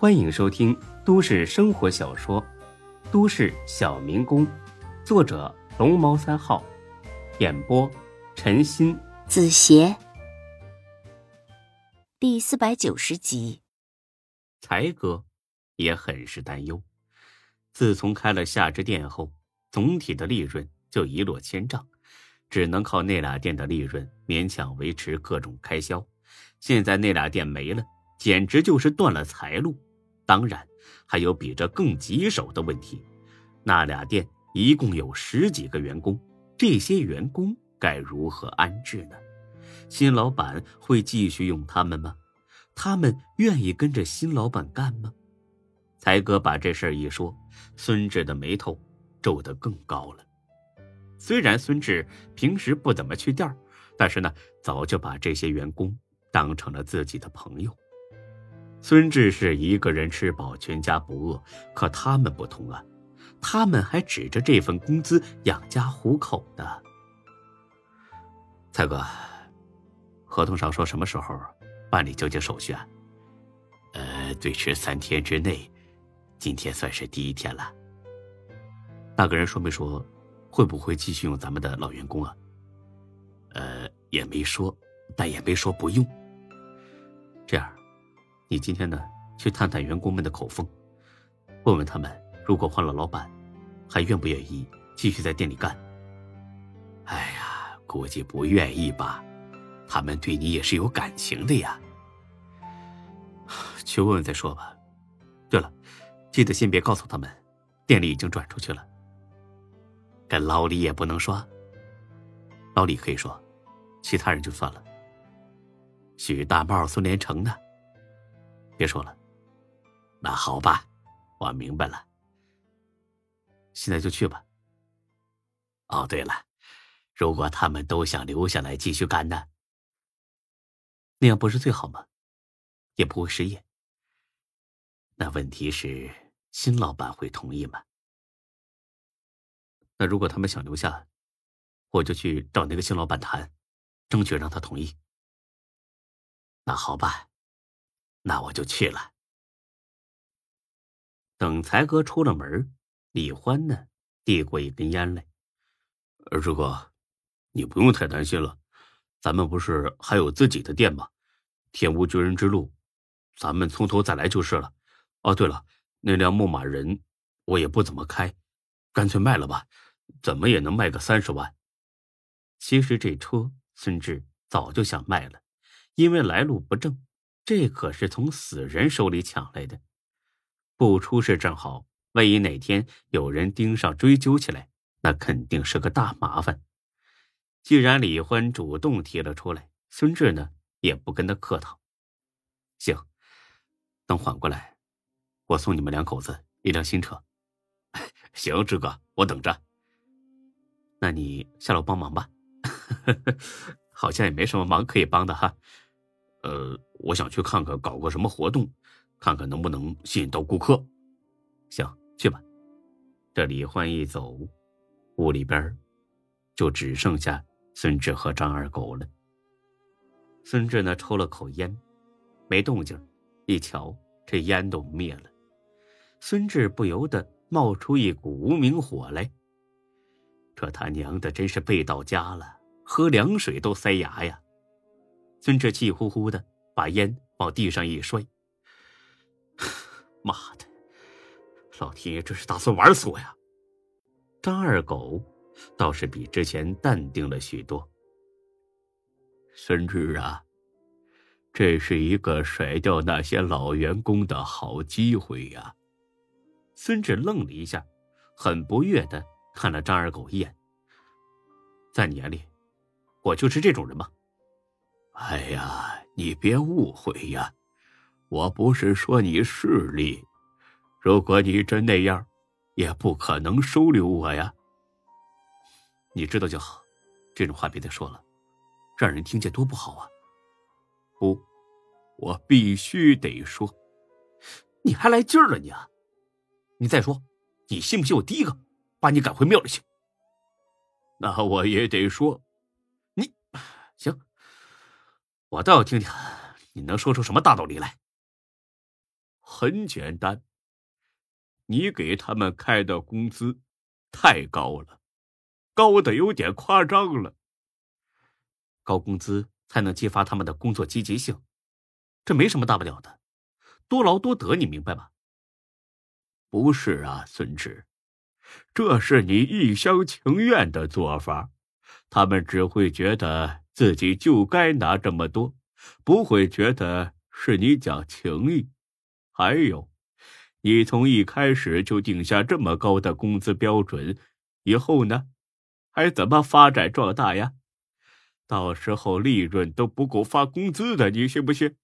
欢迎收听都市生活小说《都市小民工》，作者龙猫三号，演播陈鑫、子邪，第四百九十集。才哥也很是担忧，自从开了夏之店后，总体的利润就一落千丈，只能靠那俩店的利润勉强维持各种开销。现在那俩店没了，简直就是断了财路。当然，还有比这更棘手的问题。那俩店一共有十几个员工，这些员工该如何安置呢？新老板会继续用他们吗？他们愿意跟着新老板干吗？才哥把这事儿一说，孙志的眉头皱得更高了。虽然孙志平时不怎么去店儿，但是呢，早就把这些员工当成了自己的朋友。孙志是一个人吃饱全家不饿，可他们不同啊，他们还指着这份工资养家糊口的。蔡哥，合同上说什么时候办理交接手续啊？呃，最迟三天之内，今天算是第一天了。那个人说没说，会不会继续用咱们的老员工啊？呃，也没说，但也没说不用。你今天呢，去探探员工们的口风，问问他们，如果换了老板，还愿不愿意继续在店里干？哎呀，估计不愿意吧，他们对你也是有感情的呀。去问问再说吧。对了，记得先别告诉他们，店里已经转出去了。跟老李也不能说。老李可以说，其他人就算了。许大茂、孙连成呢？别说了，那好吧，我明白了。现在就去吧。哦，对了，如果他们都想留下来继续干呢？那样不是最好吗？也不会失业。那问题是，新老板会同意吗？那如果他们想留下，我就去找那个新老板谈，争取让他同意。那好吧。那我就去了。等才哥出了门，李欢呢，递过一根烟来。二师哥，你不用太担心了，咱们不是还有自己的店吗？天无绝人之路，咱们从头再来就是了。哦，对了，那辆牧马人我也不怎么开，干脆卖了吧，怎么也能卖个三十万。其实这车孙志早就想卖了，因为来路不正。这可是从死人手里抢来的，不出事正好。万一哪天有人盯上追究起来，那肯定是个大麻烦。既然李欢主动提了出来，孙志呢也不跟他客套。行，等缓过来，我送你们两口子一辆新车。行，志哥，我等着。那你下楼帮忙吧。好像也没什么忙可以帮的哈。呃，我想去看看，搞个什么活动，看看能不能吸引到顾客。行，去吧。这李焕一走，屋里边就只剩下孙志和张二狗了。孙志呢，抽了口烟，没动静。一瞧，这烟都灭了。孙志不由得冒出一股无名火来。这他娘的真是背到家了，喝凉水都塞牙呀！孙志气呼呼的把烟往地上一摔。妈的，老天爷这是打算玩死我呀！张二狗倒是比之前淡定了许多。孙志啊，这是一个甩掉那些老员工的好机会呀！孙志愣了一下，很不悦的看了张二狗一眼。在你眼里，我就是这种人吗？哎呀，你别误会呀，我不是说你势利，如果你真那样，也不可能收留我呀。你知道就好，这种话别再说了，让人听见多不好啊。不，我必须得说，你还来劲儿了你啊？你再说，你信不信我第一个把你赶回庙里去？那我也得说，你行。我倒要听听，你能说出什么大道理来。很简单，你给他们开的工资太高了，高的有点夸张了。高工资才能激发他们的工作积极性，这没什么大不了的，多劳多得，你明白吗？不是啊，孙志，这是你一厢情愿的做法，他们只会觉得自己就该拿这么多，不会觉得是你讲情义。还有，你从一开始就定下这么高的工资标准，以后呢，还怎么发展壮大呀？到时候利润都不够发工资的，你信不信？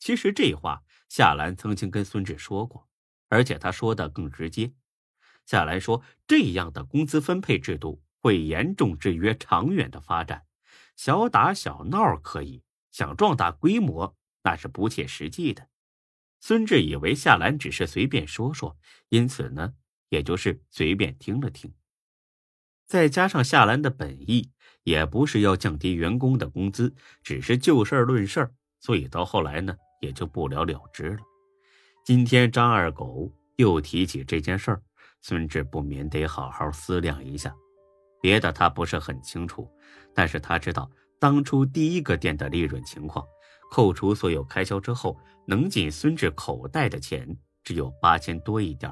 其实这话夏兰曾经跟孙志说过。而且他说的更直接，夏兰说：“这样的工资分配制度会严重制约长远的发展。小打小闹可以，想壮大规模那是不切实际的。”孙志以为夏兰只是随便说说，因此呢，也就是随便听了听。再加上夏兰的本意也不是要降低员工的工资，只是就事论事所以到后来呢，也就不了了之了。今天张二狗又提起这件事儿，孙志不免得好好思量一下。别的他不是很清楚，但是他知道当初第一个店的利润情况，扣除所有开销之后，能进孙志口袋的钱只有八千多一点。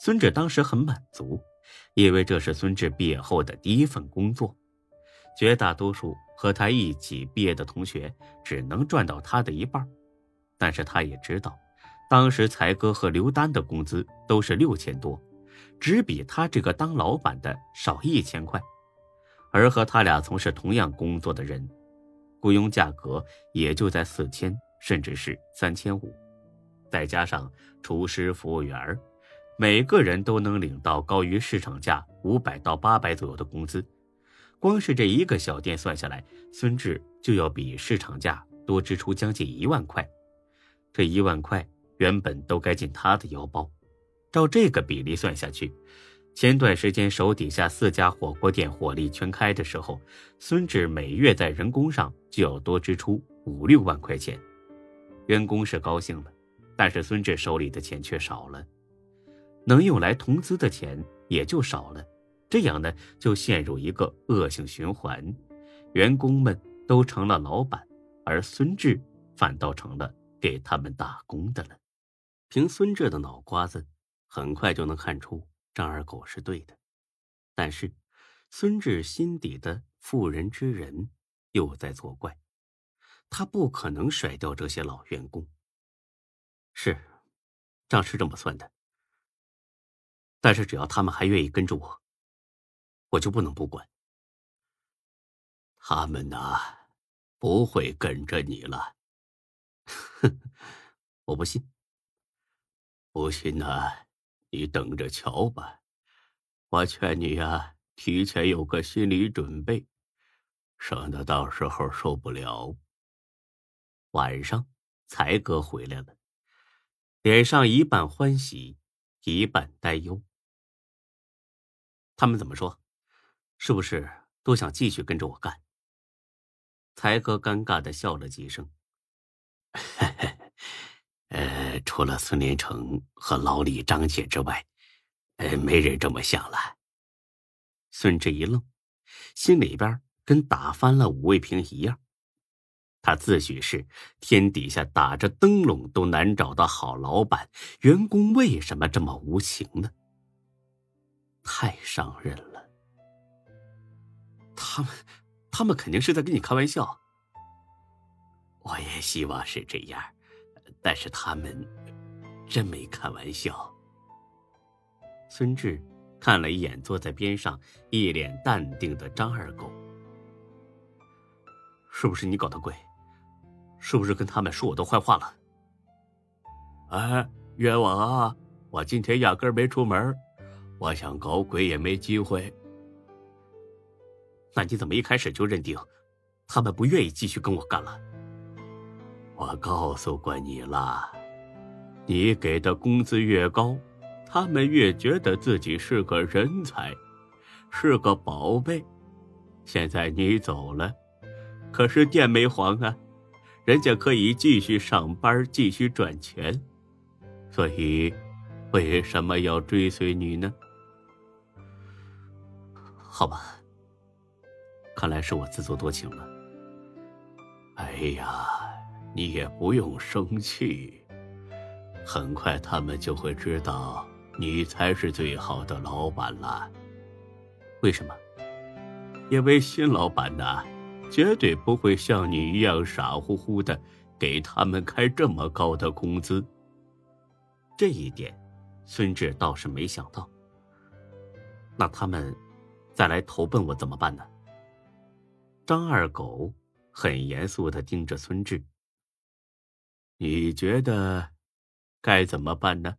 孙志当时很满足，因为这是孙志毕业后的第一份工作。绝大多数和他一起毕业的同学只能赚到他的一半，但是他也知道。当时才哥和刘丹的工资都是六千多，只比他这个当老板的少一千块，而和他俩从事同样工作的人，雇佣价格也就在四千，甚至是三千五，再加上厨师、服务员每个人都能领到高于市场价五百到八百左右的工资，光是这一个小店算下来，孙志就要比市场价多支出将近一万块，这一万块。原本都该进他的腰包，照这个比例算下去，前段时间手底下四家火锅店火力全开的时候，孙志每月在人工上就要多支出五六万块钱。员工是高兴了，但是孙志手里的钱却少了，能用来投资的钱也就少了。这样呢，就陷入一个恶性循环，员工们都成了老板，而孙志反倒成了给他们打工的了。凭孙志的脑瓜子，很快就能看出张二狗是对的。但是，孙志心底的妇人之仁又在作怪，他不可能甩掉这些老员工。是，账是这么算的。但是，只要他们还愿意跟着我，我就不能不管。他们呐，不会跟着你了。哼，我不信。不信呐，你等着瞧吧。我劝你呀，提前有个心理准备，省得到时候受不了。晚上，才哥回来了，脸上一半欢喜，一半担忧。他们怎么说？是不是都想继续跟着我干？才哥尴尬的笑了几声。呃，除了孙连成和老李、张姐之外，呃，没人这么想了。孙志一愣，心里边跟打翻了五味瓶一样。他自诩是天底下打着灯笼都难找的好老板，员工为什么这么无情呢？太伤人了。他们，他们肯定是在跟你开玩笑。我也希望是这样。但是他们真没开玩笑。孙志看了一眼坐在边上一脸淡定的张二狗，是不是你搞的鬼？是不是跟他们说我的坏话了？哎，冤枉啊！我今天压根没出门，我想搞鬼也没机会。那你怎么一开始就认定他们不愿意继续跟我干了？我告诉过你了，你给的工资越高，他们越觉得自己是个人才，是个宝贝。现在你走了，可是店没黄啊，人家可以继续上班，继续赚钱。所以为什么要追随你呢？好吧，看来是我自作多情了。哎呀，你也不用生气，很快他们就会知道你才是最好的老板了。为什么？因为新老板呢，绝对不会像你一样傻乎乎的给他们开这么高的工资。这一点，孙志倒是没想到。那他们再来投奔我怎么办呢？张二狗。很严肃的盯着孙志，你觉得该怎么办呢？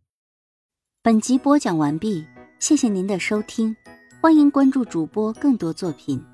本集播讲完毕，谢谢您的收听，欢迎关注主播更多作品。